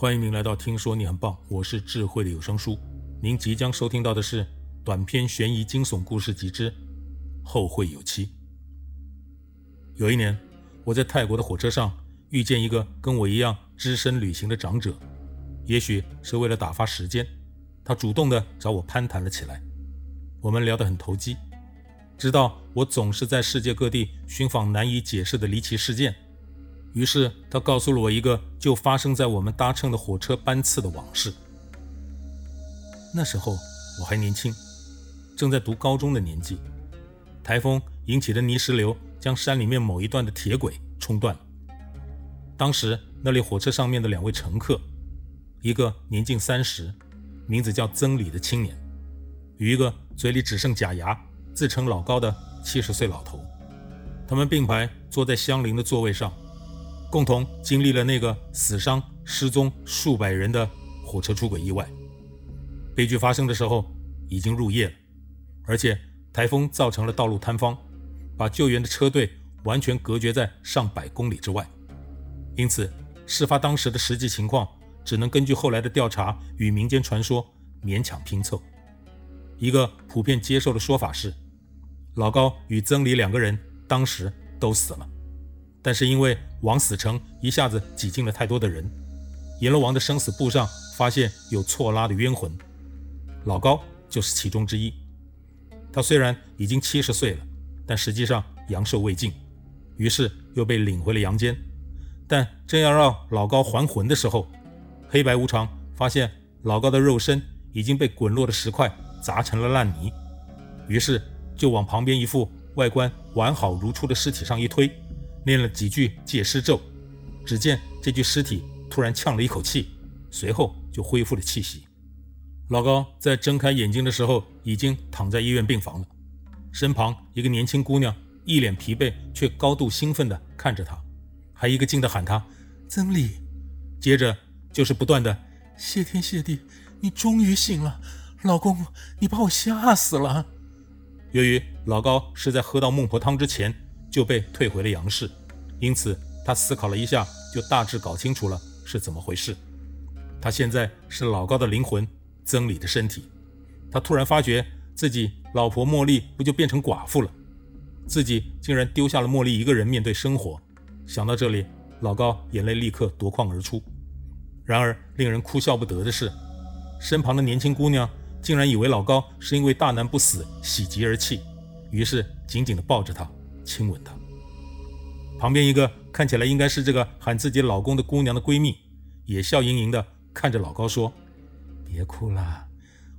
欢迎您来到《听说你很棒》，我是智慧的有声书。您即将收听到的是短篇悬疑惊悚故事集之《后会有期》。有一年，我在泰国的火车上遇见一个跟我一样只身旅行的长者，也许是为了打发时间，他主动的找我攀谈了起来。我们聊得很投机，知道我总是在世界各地寻访难以解释的离奇事件。于是他告诉了我一个就发生在我们搭乘的火车班次的往事。那时候我还年轻，正在读高中的年纪。台风引起的泥石流将山里面某一段的铁轨冲断了。当时那列火车上面的两位乘客，一个年近三十，名字叫曾李的青年，与一个嘴里只剩假牙、自称老高的七十岁老头，他们并排坐在相邻的座位上。共同经历了那个死伤、失踪数百人的火车出轨意外。悲剧发生的时候已经入夜了，而且台风造成了道路坍方，把救援的车队完全隔绝在上百公里之外。因此，事发当时的实际情况只能根据后来的调查与民间传说勉强拼凑。一个普遍接受的说法是，老高与曾黎两个人当时都死了。但是因为枉死城一下子挤进了太多的人，阎罗王的生死簿上发现有错拉的冤魂，老高就是其中之一。他虽然已经七十岁了，但实际上阳寿未尽，于是又被领回了阳间。但正要让老高还魂的时候，黑白无常发现老高的肉身已经被滚落的石块砸成了烂泥，于是就往旁边一副外观完好如初的尸体上一推。念了几句借尸咒，只见这具尸体突然呛了一口气，随后就恢复了气息。老高在睁开眼睛的时候，已经躺在医院病房了。身旁一个年轻姑娘一脸疲惫却高度兴奋地看着他，还一个劲地喊他“曾李”，接着就是不断的“谢天谢地，你终于醒了，老公，你把我吓死了。”由于老高是在喝到孟婆汤之前。就被退回了阳世，因此他思考了一下，就大致搞清楚了是怎么回事。他现在是老高的灵魂，曾李的身体。他突然发觉自己老婆茉莉不就变成寡妇了，自己竟然丢下了茉莉一个人面对生活。想到这里，老高眼泪立刻夺眶而出。然而令人哭笑不得的是，身旁的年轻姑娘竟然以为老高是因为大难不死，喜极而泣，于是紧紧地抱着他。亲吻她，旁边一个看起来应该是这个喊自己老公的姑娘的闺蜜，也笑盈盈的看着老高说：“别哭了，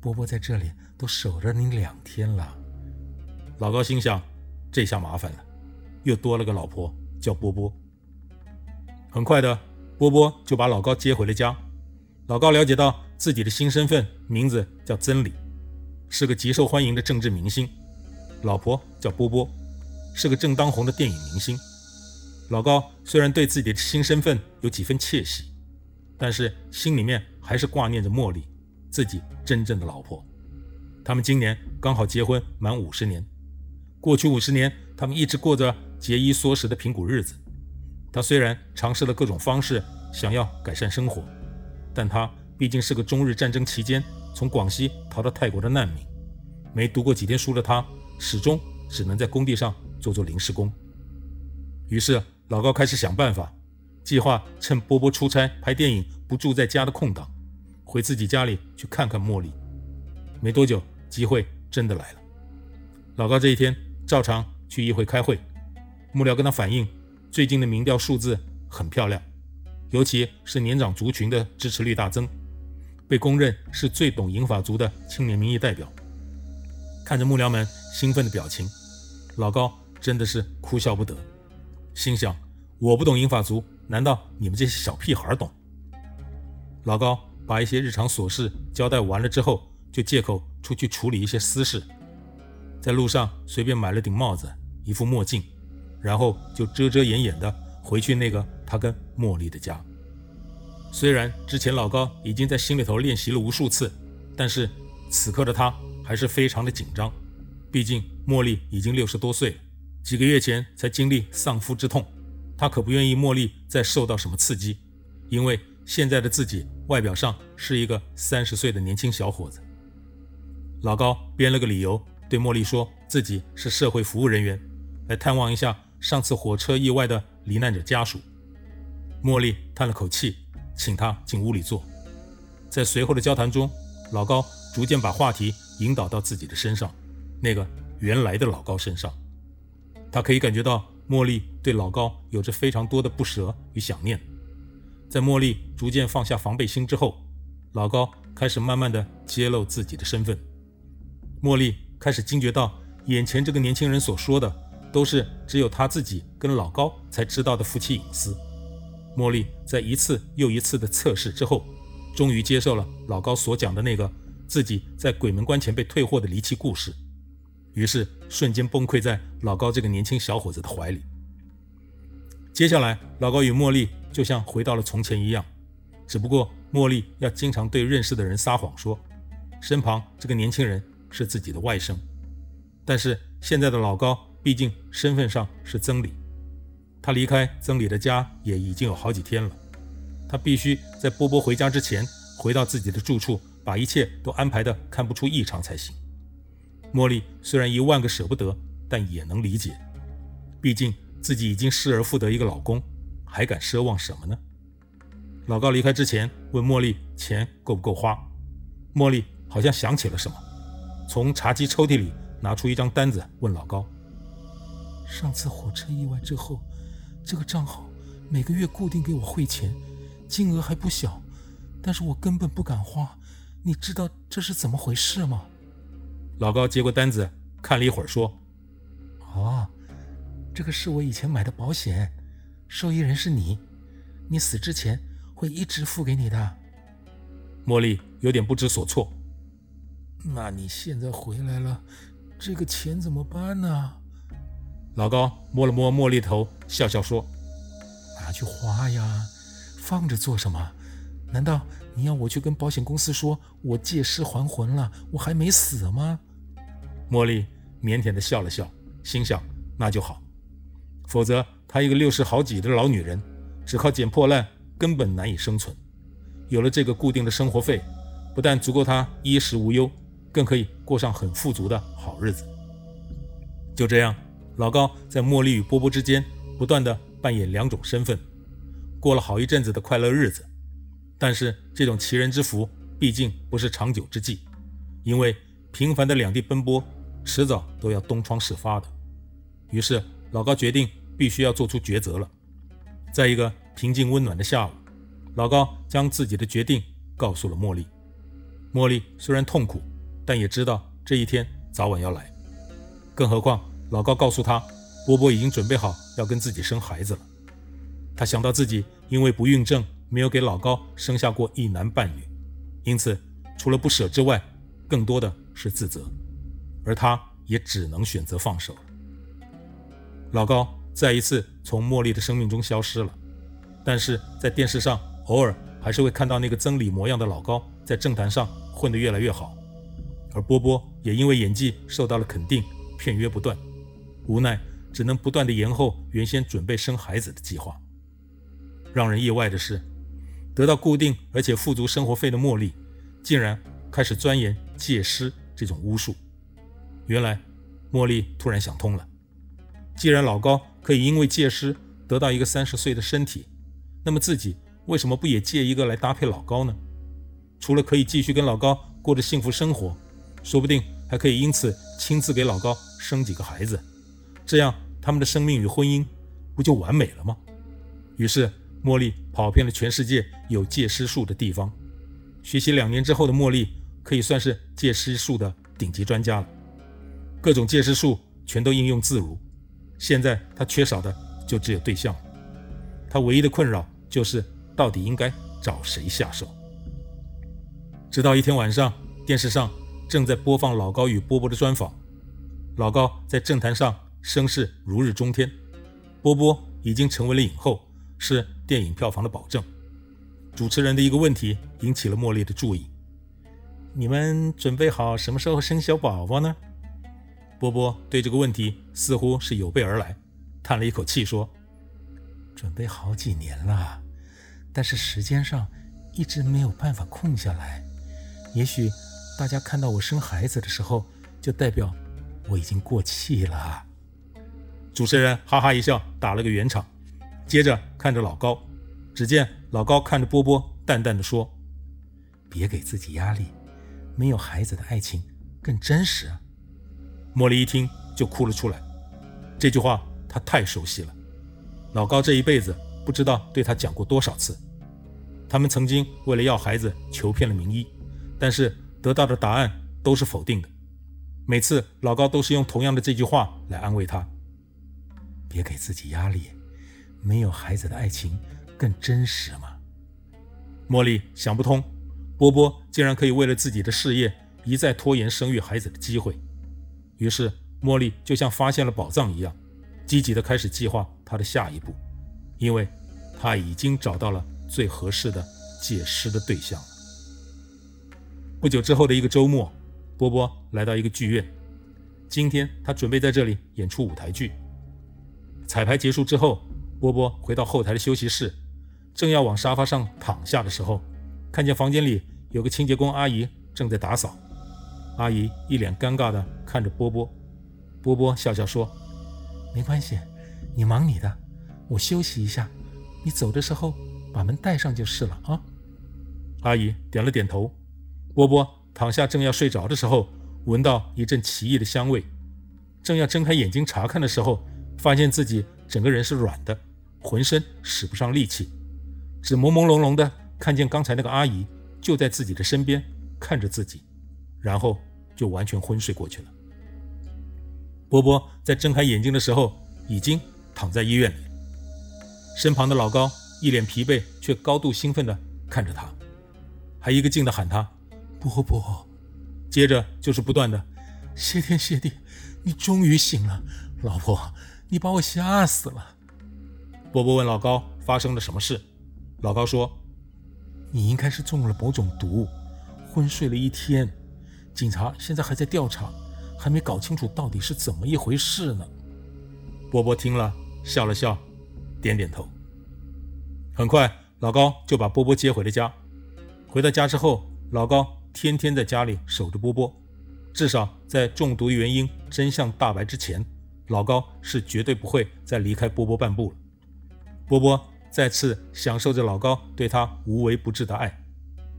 波波在这里都守着你两天了。”老高心想：这下麻烦了，又多了个老婆叫波波。很快的，波波就把老高接回了家。老高了解到自己的新身份，名字叫曾李，是个极受欢迎的政治明星，老婆叫波波。是个正当红的电影明星，老高虽然对自己的新身份有几分窃喜，但是心里面还是挂念着茉莉，自己真正的老婆。他们今年刚好结婚满五十年，过去五十年，他们一直过着节衣缩食的贫苦日子。他虽然尝试了各种方式想要改善生活，但他毕竟是个中日战争期间从广西逃到泰国的难民，没读过几天书的他，始终只能在工地上。做做临时工，于是老高开始想办法，计划趁波波出差拍电影不住在家的空档，回自己家里去看看茉莉。没多久，机会真的来了。老高这一天照常去议会开会，幕僚跟他反映，最近的民调数字很漂亮，尤其是年长族群的支持率大增，被公认是最懂银发族的青年民意代表。看着幕僚们兴奋的表情，老高。真的是哭笑不得，心想：我不懂银法族，难道你们这些小屁孩懂？老高把一些日常琐事交代完了之后，就借口出去处理一些私事，在路上随便买了顶帽子、一副墨镜，然后就遮遮掩掩的回去那个他跟茉莉的家。虽然之前老高已经在心里头练习了无数次，但是此刻的他还是非常的紧张，毕竟茉莉已经六十多岁。几个月前才经历丧夫之痛，他可不愿意茉莉再受到什么刺激，因为现在的自己外表上是一个三十岁的年轻小伙子。老高编了个理由，对茉莉说自己是社会服务人员，来探望一下上次火车意外的罹难者家属。茉莉叹了口气，请他进屋里坐。在随后的交谈中，老高逐渐把话题引导到自己的身上，那个原来的老高身上。他可以感觉到茉莉对老高有着非常多的不舍与想念。在茉莉逐渐放下防备心之后，老高开始慢慢的揭露自己的身份。茉莉开始惊觉到，眼前这个年轻人所说的都是只有他自己跟老高才知道的夫妻隐私。茉莉在一次又一次的测试之后，终于接受了老高所讲的那个自己在鬼门关前被退货的离奇故事。于是瞬间崩溃在老高这个年轻小伙子的怀里。接下来，老高与茉莉就像回到了从前一样，只不过茉莉要经常对认识的人撒谎说，身旁这个年轻人是自己的外甥。但是现在的老高毕竟身份上是曾李，他离开曾李的家也已经有好几天了，他必须在波波回家之前回到自己的住处，把一切都安排的看不出异常才行。茉莉虽然一万个舍不得，但也能理解。毕竟自己已经失而复得一个老公，还敢奢望什么呢？老高离开之前问茉莉钱够不够花，茉莉好像想起了什么，从茶几抽屉里拿出一张单子问老高：“上次火车意外之后，这个账号每个月固定给我汇钱，金额还不小，但是我根本不敢花。你知道这是怎么回事吗？”老高接过单子，看了一会儿，说：“哦，这个是我以前买的保险，受益人是你，你死之前会一直付给你的。”茉莉有点不知所措。那你现在回来了，这个钱怎么办呢？老高摸了摸茉莉头，笑笑说：“拿去花呀，放着做什么？难道你要我去跟保险公司说我借尸还魂了，我还没死吗？”茉莉腼腆地笑了笑，心想：“那就好，否则她一个六十好几的老女人，只靠捡破烂根本难以生存。有了这个固定的生活费，不但足够她衣食无忧，更可以过上很富足的好日子。”就这样，老高在茉莉与波波之间不断地扮演两种身份，过了好一阵子的快乐日子。但是这种奇人之福毕竟不是长久之计，因为频繁的两地奔波。迟早都要东窗事发的，于是老高决定必须要做出抉择了。在一个平静温暖的下午，老高将自己的决定告诉了茉莉。茉莉虽然痛苦，但也知道这一天早晚要来。更何况老高告诉她，波波已经准备好要跟自己生孩子了。她想到自己因为不孕症没有给老高生下过一男半女，因此除了不舍之外，更多的是自责。而他也只能选择放手。老高再一次从茉莉的生命中消失了，但是在电视上偶尔还是会看到那个曾李模样的老高在政坛上混得越来越好，而波波也因为演技受到了肯定，片约不断，无奈只能不断地延后原先准备生孩子的计划。让人意外的是，得到固定而且富足生活费的茉莉，竟然开始钻研借尸这种巫术。原来，茉莉突然想通了。既然老高可以因为借尸得到一个三十岁的身体，那么自己为什么不也借一个来搭配老高呢？除了可以继续跟老高过着幸福生活，说不定还可以因此亲自给老高生几个孩子，这样他们的生命与婚姻不就完美了吗？于是，茉莉跑遍了全世界有借尸术的地方，学习两年之后的茉莉可以算是借尸术的顶级专家了。各种借尸术全都应用自如，现在他缺少的就只有对象。他唯一的困扰就是到底应该找谁下手。直到一天晚上，电视上正在播放老高与波波的专访，老高在政坛上声势如日中天，波波已经成为了影后，是电影票房的保证。主持人的一个问题引起了茉莉的注意：“你们准备好什么时候生小宝宝呢？”波波对这个问题似乎是有备而来，叹了一口气说：“准备好几年了，但是时间上一直没有办法空下来。也许大家看到我生孩子的时候，就代表我已经过气了。主持人哈哈一笑，打了个圆场，接着看着老高，只见老高看着波波，淡淡的说：“别给自己压力，没有孩子的爱情更真实。”茉莉一听就哭了出来，这句话她太熟悉了。老高这一辈子不知道对她讲过多少次，他们曾经为了要孩子求遍了名医，但是得到的答案都是否定的。每次老高都是用同样的这句话来安慰她。别给自己压力，没有孩子的爱情更真实吗？茉莉想不通，波波竟然可以为了自己的事业一再拖延生育孩子的机会。于是茉莉就像发现了宝藏一样，积极地开始计划她的下一步，因为她已经找到了最合适的解尸的对象了。不久之后的一个周末，波波来到一个剧院，今天他准备在这里演出舞台剧。彩排结束之后，波波回到后台的休息室，正要往沙发上躺下的时候，看见房间里有个清洁工阿姨正在打扫。阿姨一脸尴尬地看着波波，波波笑笑说：“没关系，你忙你的，我休息一下。你走的时候把门带上就是了啊。”阿姨点了点头。波波躺下正要睡着的时候，闻到一阵奇异的香味，正要睁开眼睛查看的时候，发现自己整个人是软的，浑身使不上力气，只朦朦胧胧的看见刚才那个阿姨就在自己的身边看着自己，然后就完全昏睡过去了。波波在睁开眼睛的时候已经躺在医院里，身旁的老高一脸疲惫却高度兴奋的看着他，还一个劲的喊他波波，接着就是不断的谢天谢地，你终于醒了，老婆。你把我吓死了！波波问老高发生了什么事，老高说：“你应该是中了某种毒，昏睡了一天。警察现在还在调查，还没搞清楚到底是怎么一回事呢。”波波听了笑了笑，点点头。很快，老高就把波波接回了家。回到家之后，老高天天在家里守着波波，至少在中毒原因真相大白之前。老高是绝对不会再离开波波半步了。波波再次享受着老高对他无微不至的爱，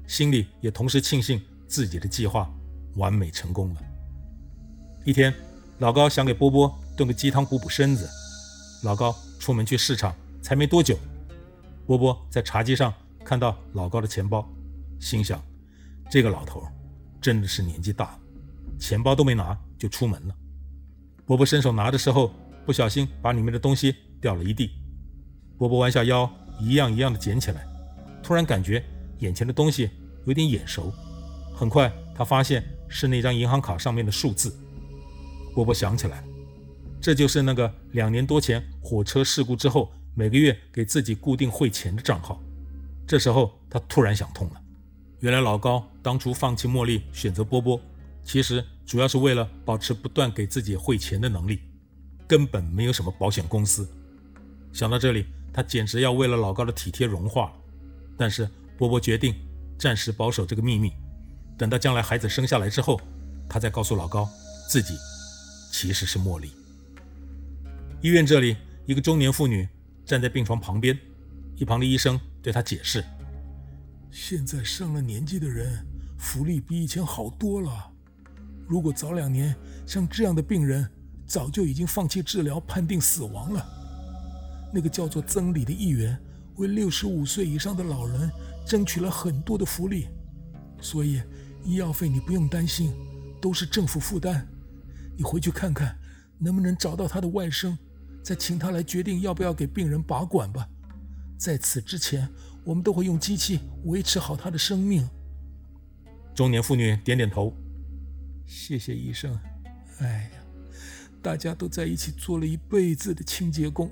心里也同时庆幸自己的计划完美成功了。一天，老高想给波波炖个鸡汤补补身子。老高出门去市场，才没多久，波波在茶几上看到老高的钱包，心想：这个老头真的是年纪大了，钱包都没拿就出门了。波波伸手拿的时候，不小心把里面的东西掉了一地。波波弯下腰，一样一样的捡起来，突然感觉眼前的东西有点眼熟。很快，他发现是那张银行卡上面的数字。波波想起来，这就是那个两年多前火车事故之后每个月给自己固定汇钱的账号。这时候，他突然想通了，原来老高当初放弃茉莉，选择波波。其实主要是为了保持不断给自己汇钱的能力，根本没有什么保险公司。想到这里，他简直要为了老高的体贴融化了。但是波波决定暂时保守这个秘密，等到将来孩子生下来之后，他再告诉老高自己其实是茉莉。医院这里，一个中年妇女站在病床旁边，一旁的医生对她解释：现在上了年纪的人福利比以前好多了。如果早两年，像这样的病人早就已经放弃治疗，判定死亡了。那个叫做曾里的议员为六十五岁以上的老人争取了很多的福利，所以医药费你不用担心，都是政府负担。你回去看看，能不能找到他的外甥，再请他来决定要不要给病人拔管吧。在此之前，我们都会用机器维持好他的生命。中年妇女点点头。谢谢医生。哎呀，大家都在一起做了一辈子的清洁工，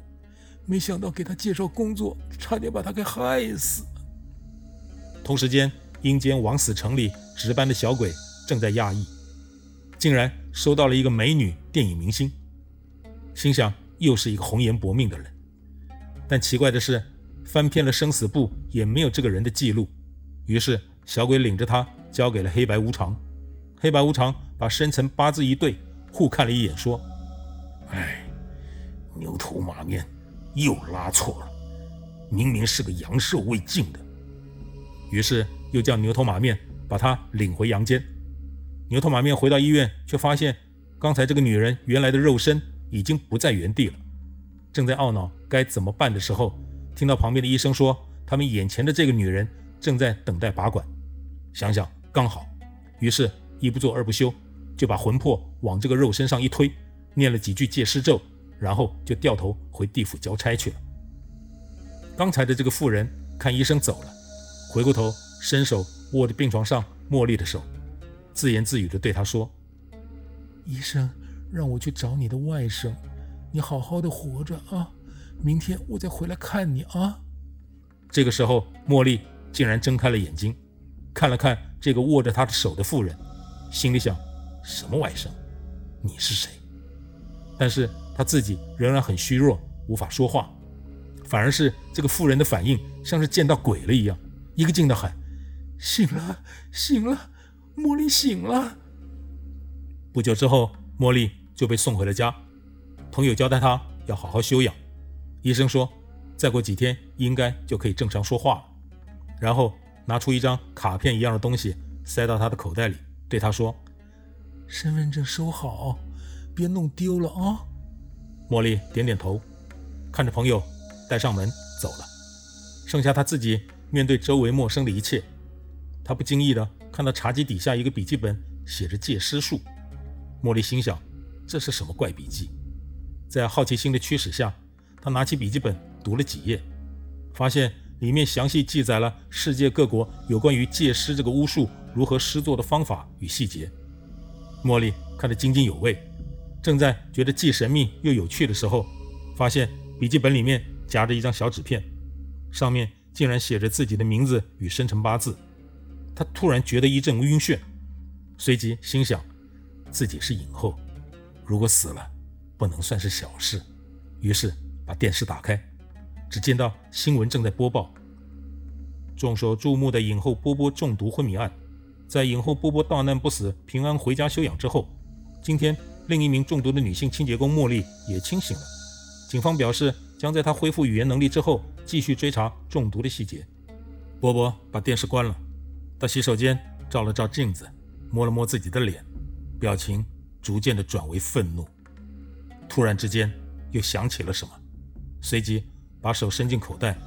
没想到给他介绍工作，差点把他给害死。同时间，阴间枉死城里值班的小鬼正在讶异，竟然收到了一个美女电影明星，心想又是一个红颜薄命的人。但奇怪的是，翻遍了生死簿也没有这个人的记录。于是小鬼领着他交给了黑白无常。黑白无常把生辰八字一对，互看了一眼，说：“哎，牛头马面又拉错了，明明是个阳寿未尽的。”于是又叫牛头马面把他领回阳间。牛头马面回到医院，却发现刚才这个女人原来的肉身已经不在原地了。正在懊恼该怎么办的时候，听到旁边的医生说，他们眼前的这个女人正在等待拔管。想想刚好，于是。一不做二不休，就把魂魄往这个肉身上一推，念了几句借尸咒，然后就掉头回地府交差去了。刚才的这个妇人看医生走了，回过头伸手握着病床上茉莉的手，自言自语地对她说：“医生让我去找你的外甥，你好好的活着啊，明天我再回来看你啊。”这个时候，茉莉竟然睁开了眼睛，看了看这个握着她的手的妇人。心里想：什么外甥？你是谁？但是他自己仍然很虚弱，无法说话。反而是这个妇人的反应像是见到鬼了一样，一个劲地喊：“醒了，醒了，茉莉醒了。”不久之后，茉莉就被送回了家。朋友交代她要好好休养。医生说，再过几天应该就可以正常说话了。然后拿出一张卡片一样的东西，塞到她的口袋里。对他说：“身份证收好，别弄丢了啊。”茉莉点点头，看着朋友带上门走了，剩下她自己面对周围陌生的一切。他不经意地看到茶几底下一个笔记本，写着借尸术。茉莉心想：这是什么怪笔记？在好奇心的驱使下，他拿起笔记本读了几页，发现里面详细记载了世界各国有关于借尸这个巫术。如何施作的方法与细节，茉莉看得津津有味，正在觉得既神秘又有趣的时候，发现笔记本里面夹着一张小纸片，上面竟然写着自己的名字与生辰八字。他突然觉得一阵晕眩，随即心想自己是影后，如果死了不能算是小事，于是把电视打开，只见到新闻正在播报：众所瞩目的影后波波中毒昏迷案。在影后波波大难不死、平安回家休养之后，今天另一名中毒的女性清洁工茉莉也清醒了。警方表示，将在她恢复语言能力之后，继续追查中毒的细节。波波把电视关了，到洗手间照了照镜子，摸了摸自己的脸，表情逐渐的转为愤怒。突然之间，又想起了什么，随即把手伸进口袋，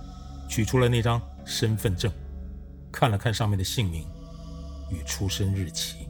取出了那张身份证，看了看上面的姓名。与出生日期。